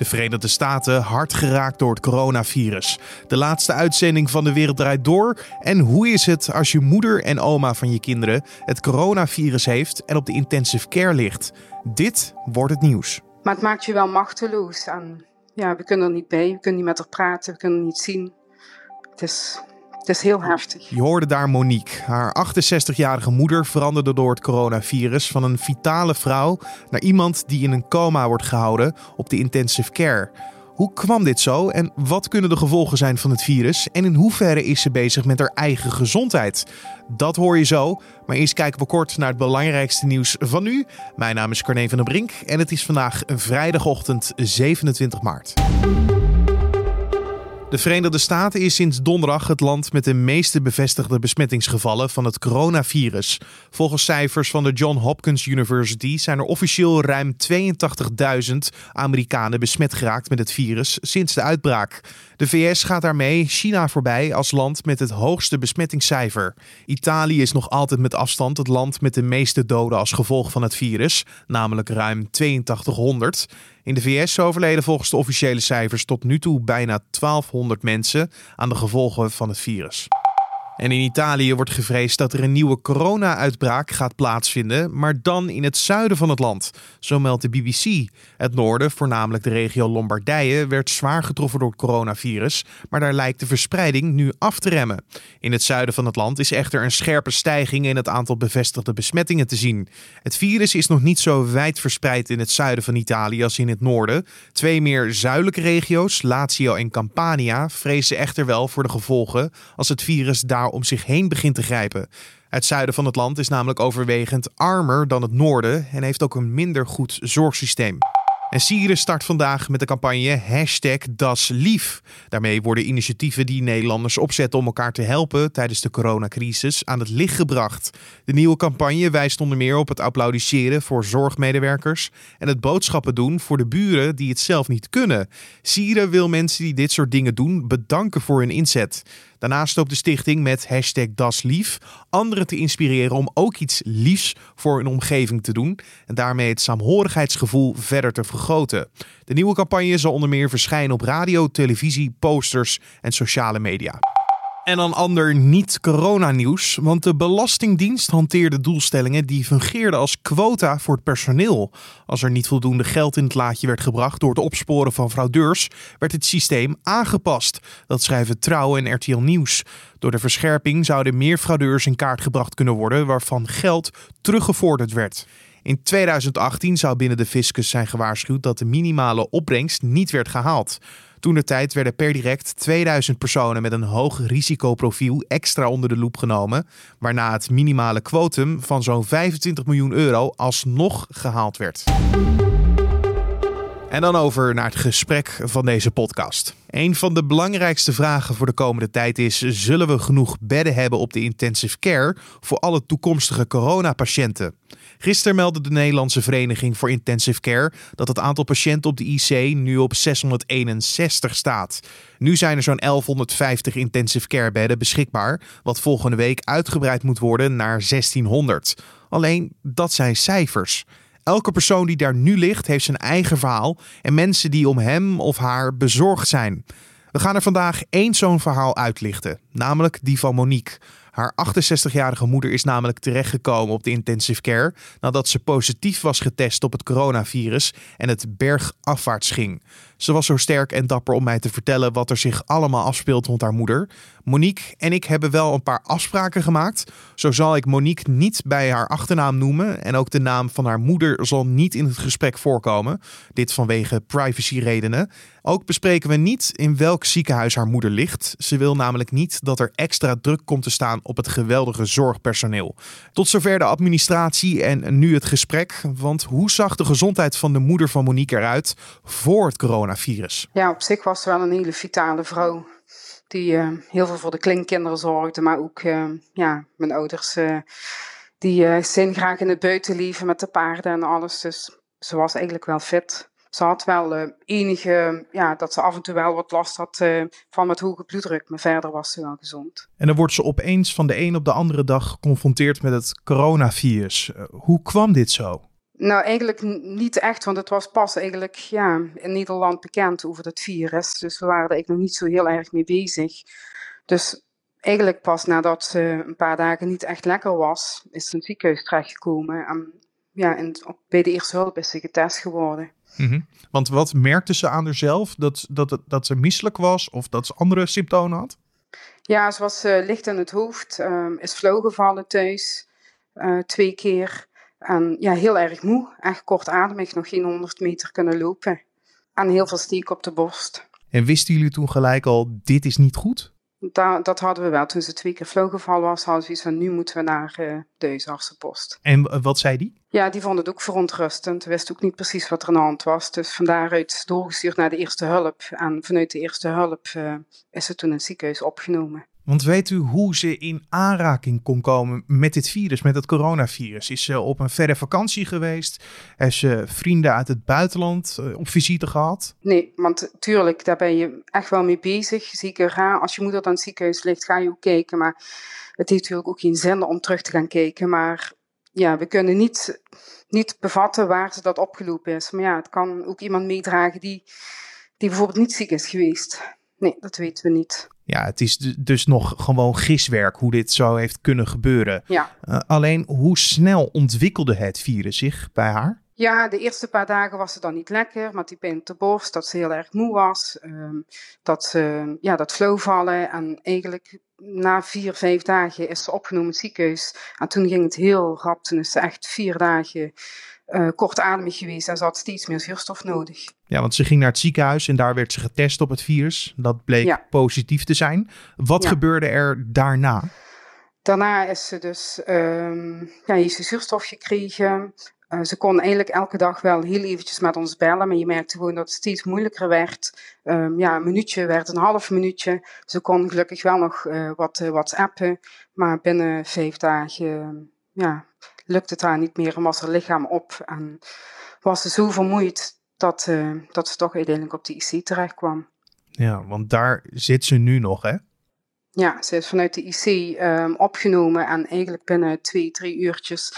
De Verenigde Staten hard geraakt door het coronavirus. De laatste uitzending van De Wereld Draait Door. En hoe is het als je moeder en oma van je kinderen het coronavirus heeft en op de intensive care ligt? Dit wordt het nieuws. Maar het maakt je wel machteloos. En ja, we kunnen er niet bij, we kunnen niet met haar praten, we kunnen niet zien. Het is, is heel heftig. Je hoorde daar Monique. Haar 68-jarige moeder veranderde door het coronavirus van een vitale vrouw naar iemand die in een coma wordt gehouden op de intensive care. Hoe kwam dit zo en wat kunnen de gevolgen zijn van het virus? En in hoeverre is ze bezig met haar eigen gezondheid? Dat hoor je zo. Maar eerst kijken we kort naar het belangrijkste nieuws van nu. Mijn naam is Carne van der Brink en het is vandaag vrijdagochtend 27 maart. De Verenigde Staten is sinds donderdag het land met de meeste bevestigde besmettingsgevallen van het coronavirus. Volgens cijfers van de John Hopkins University zijn er officieel ruim 82.000 Amerikanen besmet geraakt met het virus sinds de uitbraak. De VS gaat daarmee China voorbij als land met het hoogste besmettingscijfer. Italië is nog altijd met afstand het land met de meeste doden als gevolg van het virus, namelijk ruim 8200. In de VS overleden volgens de officiële cijfers tot nu toe bijna 1200 mensen aan de gevolgen van het virus. En in Italië wordt gevreesd dat er een nieuwe corona-uitbraak gaat plaatsvinden, maar dan in het zuiden van het land. Zo meldt de BBC. Het noorden, voornamelijk de regio Lombardije, werd zwaar getroffen door het coronavirus, maar daar lijkt de verspreiding nu af te remmen. In het zuiden van het land is echter een scherpe stijging in het aantal bevestigde besmettingen te zien. Het virus is nog niet zo wijd verspreid in het zuiden van Italië als in het noorden. Twee meer zuidelijke regio's, Lazio en Campania, vrezen echter wel voor de gevolgen als het virus daar om zich heen begint te grijpen. Het zuiden van het land is namelijk overwegend armer dan het noorden en heeft ook een minder goed zorgsysteem. En Syrië start vandaag met de campagne hashtag DasLief. Daarmee worden initiatieven die Nederlanders opzetten om elkaar te helpen tijdens de coronacrisis aan het licht gebracht. De nieuwe campagne wijst onder meer op het applaudisseren voor zorgmedewerkers en het boodschappen doen voor de buren die het zelf niet kunnen. Syrië wil mensen die dit soort dingen doen bedanken voor hun inzet. Daarnaast hoopt de stichting met hashtag DasLief anderen te inspireren om ook iets liefs voor hun omgeving te doen en daarmee het saamhorigheidsgevoel verder te vergroten. De nieuwe campagne zal onder meer verschijnen op radio, televisie, posters en sociale media. En dan ander niet-corona-nieuws, want de Belastingdienst hanteerde doelstellingen die fungeerden als quota voor het personeel. Als er niet voldoende geld in het laadje werd gebracht door het opsporen van fraudeurs, werd het systeem aangepast. Dat schrijven Trouw en RTL Nieuws. Door de verscherping zouden meer fraudeurs in kaart gebracht kunnen worden waarvan geld teruggevorderd werd. In 2018 zou binnen de fiscus zijn gewaarschuwd dat de minimale opbrengst niet werd gehaald. Toen de tijd werden per direct 2000 personen met een hoog risicoprofiel extra onder de loep genomen, waarna het minimale quotum van zo'n 25 miljoen euro alsnog gehaald werd. En dan over naar het gesprek van deze podcast. Een van de belangrijkste vragen voor de komende tijd is: zullen we genoeg bedden hebben op de intensive care voor alle toekomstige coronapatiënten? Gisteren meldde de Nederlandse Vereniging voor Intensive Care dat het aantal patiënten op de IC nu op 661 staat. Nu zijn er zo'n 1150 intensive care bedden beschikbaar, wat volgende week uitgebreid moet worden naar 1600. Alleen dat zijn cijfers. Elke persoon die daar nu ligt, heeft zijn eigen verhaal en mensen die om hem of haar bezorgd zijn. We gaan er vandaag één zo'n verhaal uitlichten, namelijk die van Monique. Haar 68-jarige moeder is namelijk terechtgekomen op de intensive care nadat ze positief was getest op het coronavirus en het bergafwaarts ging. Ze was zo sterk en dapper om mij te vertellen wat er zich allemaal afspeelt rond haar moeder. Monique en ik hebben wel een paar afspraken gemaakt. Zo zal ik Monique niet bij haar achternaam noemen en ook de naam van haar moeder zal niet in het gesprek voorkomen. Dit vanwege privacyredenen. Ook bespreken we niet in welk ziekenhuis haar moeder ligt. Ze wil namelijk niet dat er extra druk komt te staan op het geweldige zorgpersoneel. Tot zover de administratie en nu het gesprek. Want hoe zag de gezondheid van de moeder van Monique eruit voor het coronavirus? Ja, op zich was ze wel een hele vitale vrouw. Die uh, heel veel voor de kleinkinderen zorgde, maar ook uh, ja, mijn ouders. Uh, die zijn graag in het buitenleven met de paarden en alles. Dus ze was eigenlijk wel fit. Ze had wel uh, enige, ja, dat ze af en toe wel wat last had uh, van met hoge bloeddruk, maar verder was ze wel gezond. En dan wordt ze opeens van de een op de andere dag geconfronteerd met het coronavirus. Uh, hoe kwam dit zo? Nou, eigenlijk niet echt, want het was pas eigenlijk ja, in Nederland bekend over het virus. Dus we waren er eigenlijk nog niet zo heel erg mee bezig. Dus eigenlijk pas nadat ze een paar dagen niet echt lekker was, is ze in het ziekenhuis terechtgekomen. En ja, en bij de eerste hulp is ze getest geworden. Mm Want wat merkte ze aan haarzelf? Dat, dat, dat ze misselijk was of dat ze andere symptomen had? Ja, ze was uh, licht in het hoofd, um, is flauw gevallen thuis, uh, twee keer. En ja, heel erg moe, echt kortademig, nog geen 100 meter kunnen lopen. En heel veel steek op de borst. En wisten jullie toen gelijk al, dit is niet goed? Da dat hadden we wel. Toen ze twee keer flauwgevallen was, hadden ze iets van, nu moeten we naar uh, de huisartsenpost. En wat zei die? Ja, die vond het ook verontrustend. Wist ook niet precies wat er aan de hand was. Dus van daaruit doorgestuurd naar de eerste hulp. En vanuit de eerste hulp uh, is ze toen in het ziekenhuis opgenomen. Want weet u hoe ze in aanraking kon komen met dit virus, met het coronavirus? Is ze op een verre vakantie geweest? Heeft ze vrienden uit het buitenland uh, op visite gehad? Nee, want tuurlijk, daar ben je echt wel mee bezig. Zeker als je moeder dan in het ziekenhuis ligt, ga je ook kijken. Maar het heeft natuurlijk ook geen zin om terug te gaan kijken. Maar ja, we kunnen niet, niet bevatten waar ze dat opgelopen is. Maar ja, het kan ook iemand meedragen die, die bijvoorbeeld niet ziek is geweest. Nee, dat weten we niet. Ja, het is dus nog gewoon giswerk hoe dit zo heeft kunnen gebeuren. Ja. Uh, alleen, hoe snel ontwikkelde het virus zich bij haar? Ja, de eerste paar dagen was ze dan niet lekker, met die pijn op de borst, dat ze heel erg moe was, um, dat ze, ja, dat vallen. En eigenlijk na vier, vijf dagen is ze opgenomen in het ziekenhuis. En toen ging het heel rap, toen is ze echt vier dagen uh, kortademig geweest en ze had steeds meer zuurstof nodig. Ja, want ze ging naar het ziekenhuis en daar werd ze getest op het virus. Dat bleek ja. positief te zijn. Wat ja. gebeurde er daarna? Daarna is ze dus um, ja, heeft ze zuurstof gekregen. Uh, ze kon eigenlijk elke dag wel heel eventjes met ons bellen, maar je merkte gewoon dat het steeds moeilijker werd. Um, ja, een minuutje werd een half minuutje. Ze kon gelukkig wel nog uh, wat uh, whatsappen, maar binnen vijf dagen ja, lukte het haar niet meer en was haar lichaam op. En was ze zo vermoeid dat, dat ze toch uiteindelijk op de IC terecht kwam. Ja, want daar zit ze nu nog, hè? Ja, ze is vanuit de IC um, opgenomen en eigenlijk binnen twee, drie uurtjes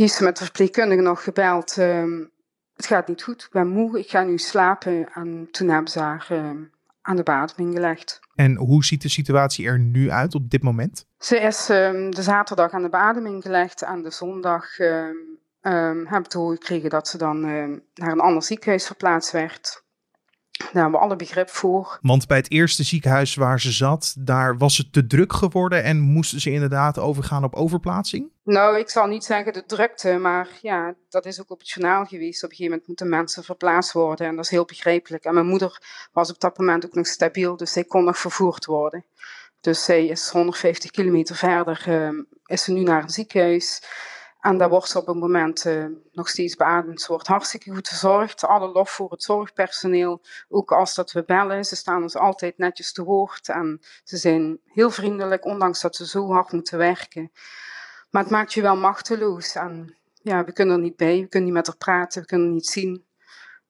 heeft ze met de verpleegkundige nog gebeld. Um, het gaat niet goed, ik ben moe, ik ga nu slapen. En toen hebben ze haar um, aan de beademing gelegd. En hoe ziet de situatie er nu uit op dit moment? Ze is um, de zaterdag aan de beademing gelegd. En de zondag um, um, heb ik te horen gekregen dat ze dan naar een ander ziekenhuis verplaatst werd. Daar hebben we alle begrip voor. Want bij het eerste ziekenhuis waar ze zat, daar was het te druk geworden en moesten ze inderdaad overgaan op overplaatsing? Nou, ik zal niet zeggen de drukte, maar ja, dat is ook op het journaal geweest. Op een gegeven moment moeten mensen verplaatst worden en dat is heel begrijpelijk. En mijn moeder was op dat moment ook nog stabiel, dus zij kon nog vervoerd worden. Dus zij is 150 kilometer verder, uh, is ze nu naar een ziekenhuis. En daar wordt op het moment uh, nog steeds beademd. Ze wordt hartstikke goed verzorgd. Alle lof voor het zorgpersoneel. Ook als dat we bellen. Ze staan ons altijd netjes te woord. En ze zijn heel vriendelijk, ondanks dat ze zo hard moeten werken. Maar het maakt je wel machteloos. En ja, we kunnen er niet bij. We kunnen niet met haar praten. We kunnen niet zien.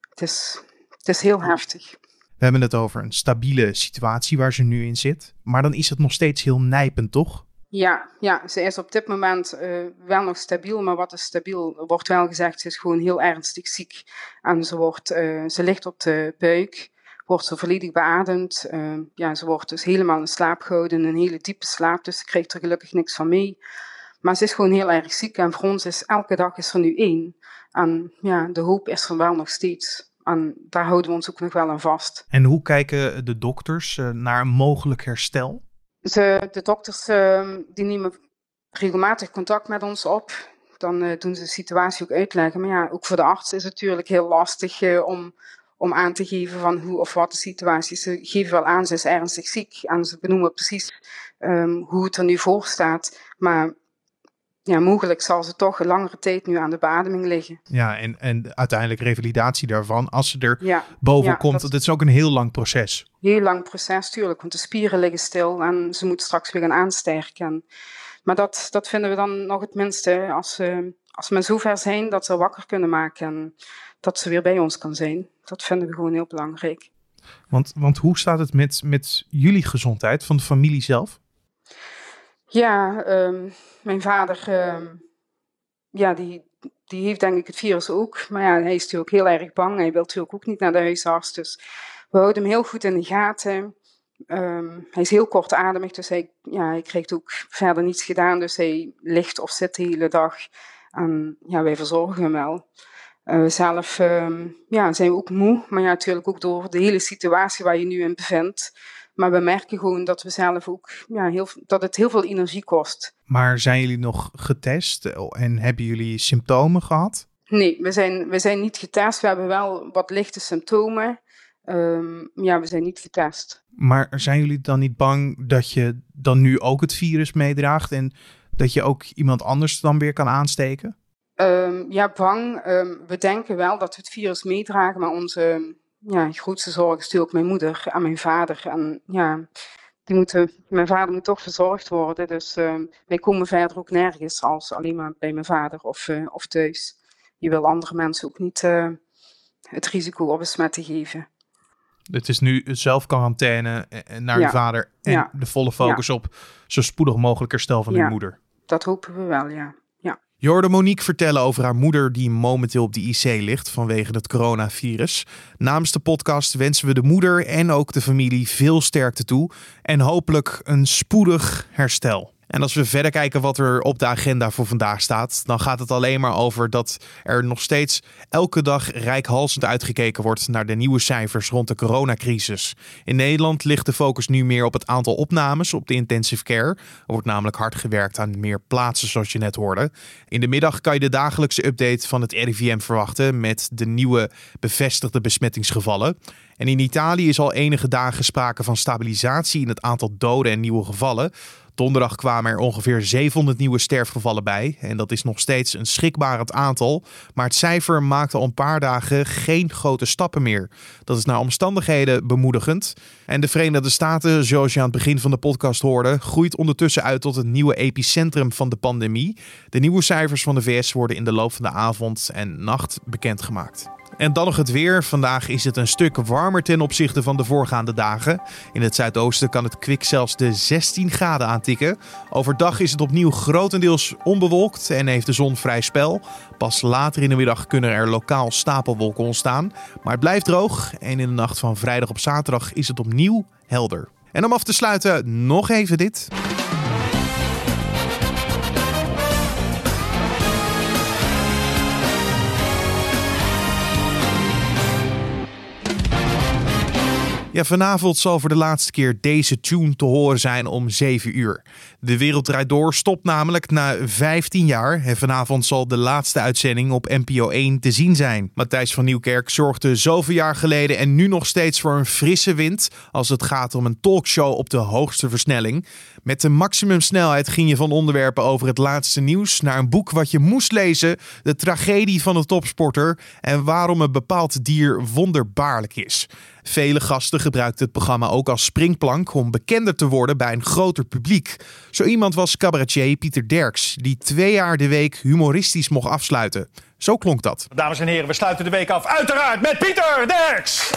Het is, het is heel heftig. We hebben het over een stabiele situatie waar ze nu in zit. Maar dan is het nog steeds heel nijpend, toch? Ja, ja, ze is op dit moment uh, wel nog stabiel, maar wat is stabiel? Wordt wel gezegd, ze is gewoon heel ernstig ziek. En ze, wordt, uh, ze ligt op de buik, wordt ze volledig beademd. Uh, ja, ze wordt dus helemaal in slaap gehouden, een hele diepe slaap, dus ze krijgt er gelukkig niks van mee. Maar ze is gewoon heel erg ziek en voor ons is elke dag is er nu één. En ja, de hoop is er wel nog steeds. En daar houden we ons ook nog wel aan vast. En hoe kijken de dokters naar een mogelijk herstel? De dokters uh, die nemen regelmatig contact met ons op. Dan uh, doen ze de situatie ook uitleggen. Maar ja, ook voor de arts is het natuurlijk heel lastig uh, om, om aan te geven van hoe of wat de situatie is. Ze geven wel aan, ze is ernstig ziek. En ze benoemen precies um, hoe het er nu voor staat. Maar ja, mogelijk zal ze toch een langere tijd nu aan de beademing liggen. Ja, en, en uiteindelijk revalidatie daarvan, als ze er ja, boven ja, komt. Dat, is ook een heel lang proces. Heel lang proces, tuurlijk, want de spieren liggen stil en ze moet straks weer gaan aansterken. Maar dat, dat vinden we dan nog het minste, als, ze als we zover zijn dat ze wakker kunnen maken en dat ze weer bij ons kan zijn. Dat vinden we gewoon heel belangrijk. Want, want hoe staat het met, met jullie gezondheid, van de familie zelf? Ja, um, mijn vader, um, ja, die, die heeft denk ik het virus ook. Maar ja, hij is natuurlijk heel erg bang. Hij wil natuurlijk ook niet naar de huisarts. Dus we houden hem heel goed in de gaten. Ehm, hij is heel kortademig, dus hij, ja, hij krijgt ook verder niets gedaan. Dus hij ligt of zit de hele dag. En ja, wij verzorgen hem wel. Uh, zelf ehm, ja, zijn we ook moe, maar ja, natuurlijk ook door de hele situatie waar je nu in bevindt. Maar we merken gewoon dat we zelf ook, ja, heel, dat het heel veel energie kost. Maar zijn jullie nog getest en hebben jullie symptomen gehad? Nee, we zijn, we zijn niet getest. We hebben wel wat lichte symptomen. Um, ja, we zijn niet getest. Maar zijn jullie dan niet bang dat je dan nu ook het virus meedraagt en dat je ook iemand anders dan weer kan aansteken? Um, ja, bang. Um, we denken wel dat we het virus meedragen, maar onze ja, grootste zorg is natuurlijk mijn moeder en mijn vader. En ja, die moeten, mijn vader moet toch verzorgd worden. Dus uh, wij komen verder ook nergens als alleen maar bij mijn vader of, uh, of thuis. Je wil andere mensen ook niet uh, het risico op besmetting geven. Het is nu zelfquarantaine eh, naar ja. uw vader en ja. de volle focus ja. op zo spoedig mogelijk herstel van uw moeder. Dat hopen we wel, ja. Je hoorde Monique vertellen over haar moeder die momenteel op de IC ligt vanwege het coronavirus. Namens de podcast wensen we de moeder en ook de familie veel sterkte toe en hopelijk een spoedig herstel. En als we verder kijken wat er op de agenda voor vandaag staat, dan gaat het alleen maar over dat er nog steeds elke dag rijkhalsend uitgekeken wordt naar de nieuwe cijfers rond de coronacrisis. In Nederland ligt de focus nu meer op het aantal opnames op de intensive care. Er wordt namelijk hard gewerkt aan meer plaatsen, zoals je net hoorde. In de middag kan je de dagelijkse update van het RIVM verwachten met de nieuwe bevestigde besmettingsgevallen. En in Italië is al enige dagen sprake van stabilisatie in het aantal doden en nieuwe gevallen. Donderdag kwamen er ongeveer 700 nieuwe sterfgevallen bij. En dat is nog steeds een schrikbarend aantal. Maar het cijfer maakt al een paar dagen geen grote stappen meer. Dat is naar omstandigheden bemoedigend. En de Verenigde Staten, zoals je aan het begin van de podcast hoorde, groeit ondertussen uit tot het nieuwe epicentrum van de pandemie. De nieuwe cijfers van de VS worden in de loop van de avond en nacht bekendgemaakt. En dan nog het weer. Vandaag is het een stuk warmer ten opzichte van de voorgaande dagen. In het zuidoosten kan het kwik zelfs de 16 graden aantikken. Overdag is het opnieuw grotendeels onbewolkt en heeft de zon vrij spel. Pas later in de middag kunnen er lokaal stapelwolken ontstaan. Maar het blijft droog en in de nacht van vrijdag op zaterdag is het opnieuw helder. En om af te sluiten nog even dit. Ja, vanavond zal voor de laatste keer deze tune te horen zijn om 7 uur. De Wereld Draait Door stopt namelijk na 15 jaar. En vanavond zal de laatste uitzending op NPO 1 te zien zijn. Matthijs van Nieuwkerk zorgde zoveel jaar geleden en nu nog steeds voor een frisse wind als het gaat om een talkshow op de hoogste versnelling. Met de maximumsnelheid ging je van onderwerpen over het laatste nieuws naar een boek wat je moest lezen, de tragedie van de topsporter en waarom een bepaald dier wonderbaarlijk is. Vele gasten gebruikten het programma ook als springplank om bekender te worden bij een groter publiek. Zo iemand was cabaretier Pieter Derks, die twee jaar de week humoristisch mocht afsluiten. Zo klonk dat. Dames en heren, we sluiten de week af uiteraard met Pieter Derks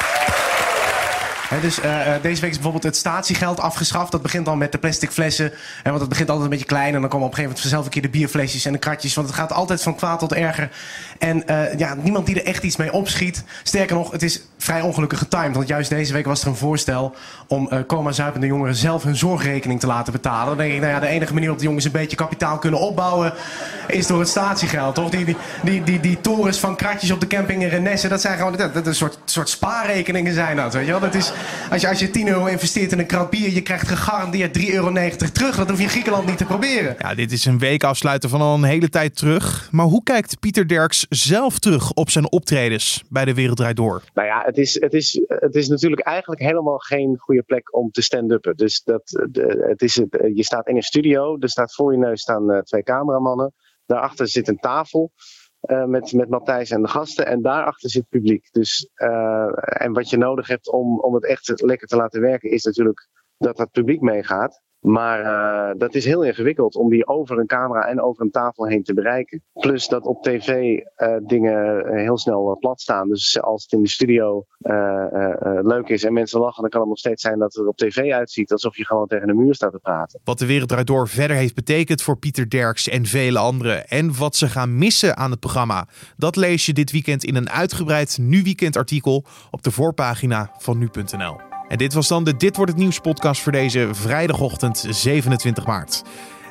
dus uh, deze week is bijvoorbeeld het statiegeld afgeschaft. Dat begint dan met de plastic flessen. En want het begint altijd een beetje klein. En dan komen op een gegeven moment vanzelf een keer de bierflesjes en de kratjes. Want het gaat altijd van kwaad tot erger. En uh, ja, niemand die er echt iets mee opschiet. Sterker nog, het is vrij ongelukkig getimed. Want juist deze week was er een voorstel om uh, coma-zuipende jongeren zelf hun zorgrekening te laten betalen. Dan denk ik, nou ja, de enige manier waarop de jongens een beetje kapitaal kunnen opbouwen is door het statiegeld. Toch? Die, die, die, die, die torens van kratjes op de camping in Renesse, dat zijn gewoon dat, dat een soort, soort spaarrekeningen zijn dat. Weet je wel? Dat is, als je, als je 10 euro investeert in een krat bier, je krijgt gegarandeerd 3,90 euro terug. Dat hoef je in Griekenland niet te proberen. Ja, dit is een week afsluiten van al een hele tijd terug. Maar hoe kijkt Pieter Derks zelf terug op zijn optredens bij de Wereld Door? Nou ja, het is, het, is, het is natuurlijk eigenlijk helemaal geen goede plek om te stand-uppen. Dus dat, het is, je staat in een studio, er staat voor je neus staan eh, twee cameramannen. Daarachter zit een tafel. Uh, met, met Matthijs en de gasten. En daarachter zit publiek. Dus, uh, en wat je nodig hebt om, om het echt lekker te laten werken, is natuurlijk dat dat publiek meegaat. Maar uh, dat is heel ingewikkeld om die over een camera en over een tafel heen te bereiken. Plus dat op tv uh, dingen heel snel plat staan. Dus als het in de studio leuk is en mensen lachen, dan kan het nog steeds zijn dat het op tv uitziet alsof je gewoon tegen de muur staat te praten. Wat de wereld draait door verder heeft betekend voor Pieter Derks en vele anderen. En wat ze gaan missen aan het programma. Dat lees je dit weekend in een uitgebreid Nu Weekend artikel op de voorpagina van nu.nl. En dit was dan de Dit wordt het nieuws podcast voor deze vrijdagochtend 27 maart.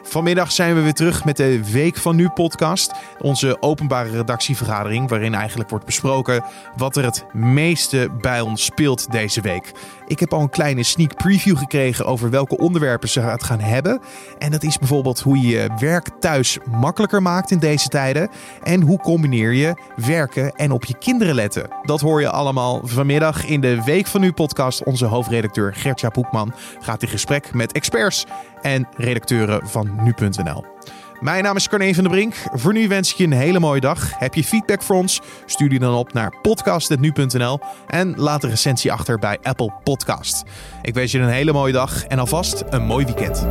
Vanmiddag zijn we weer terug met de Week van Nu podcast. Onze openbare redactievergadering waarin eigenlijk wordt besproken wat er het meeste bij ons speelt deze week. Ik heb al een kleine sneak preview gekregen over welke onderwerpen ze het gaan hebben. En dat is bijvoorbeeld hoe je je werk thuis makkelijker maakt in deze tijden. En hoe combineer je werken en op je kinderen letten. Dat hoor je allemaal vanmiddag in de Week van Nu podcast. Onze hoofdredacteur Gertja Poekman gaat in gesprek met experts en redacteuren van nu.nl. Mijn naam is Carne van der Brink. Voor nu wens ik je een hele mooie dag. Heb je feedback voor ons? Stuur die dan op naar podcast.nu.nl en laat een recensie achter bij Apple Podcast. Ik wens je een hele mooie dag en alvast een mooi weekend.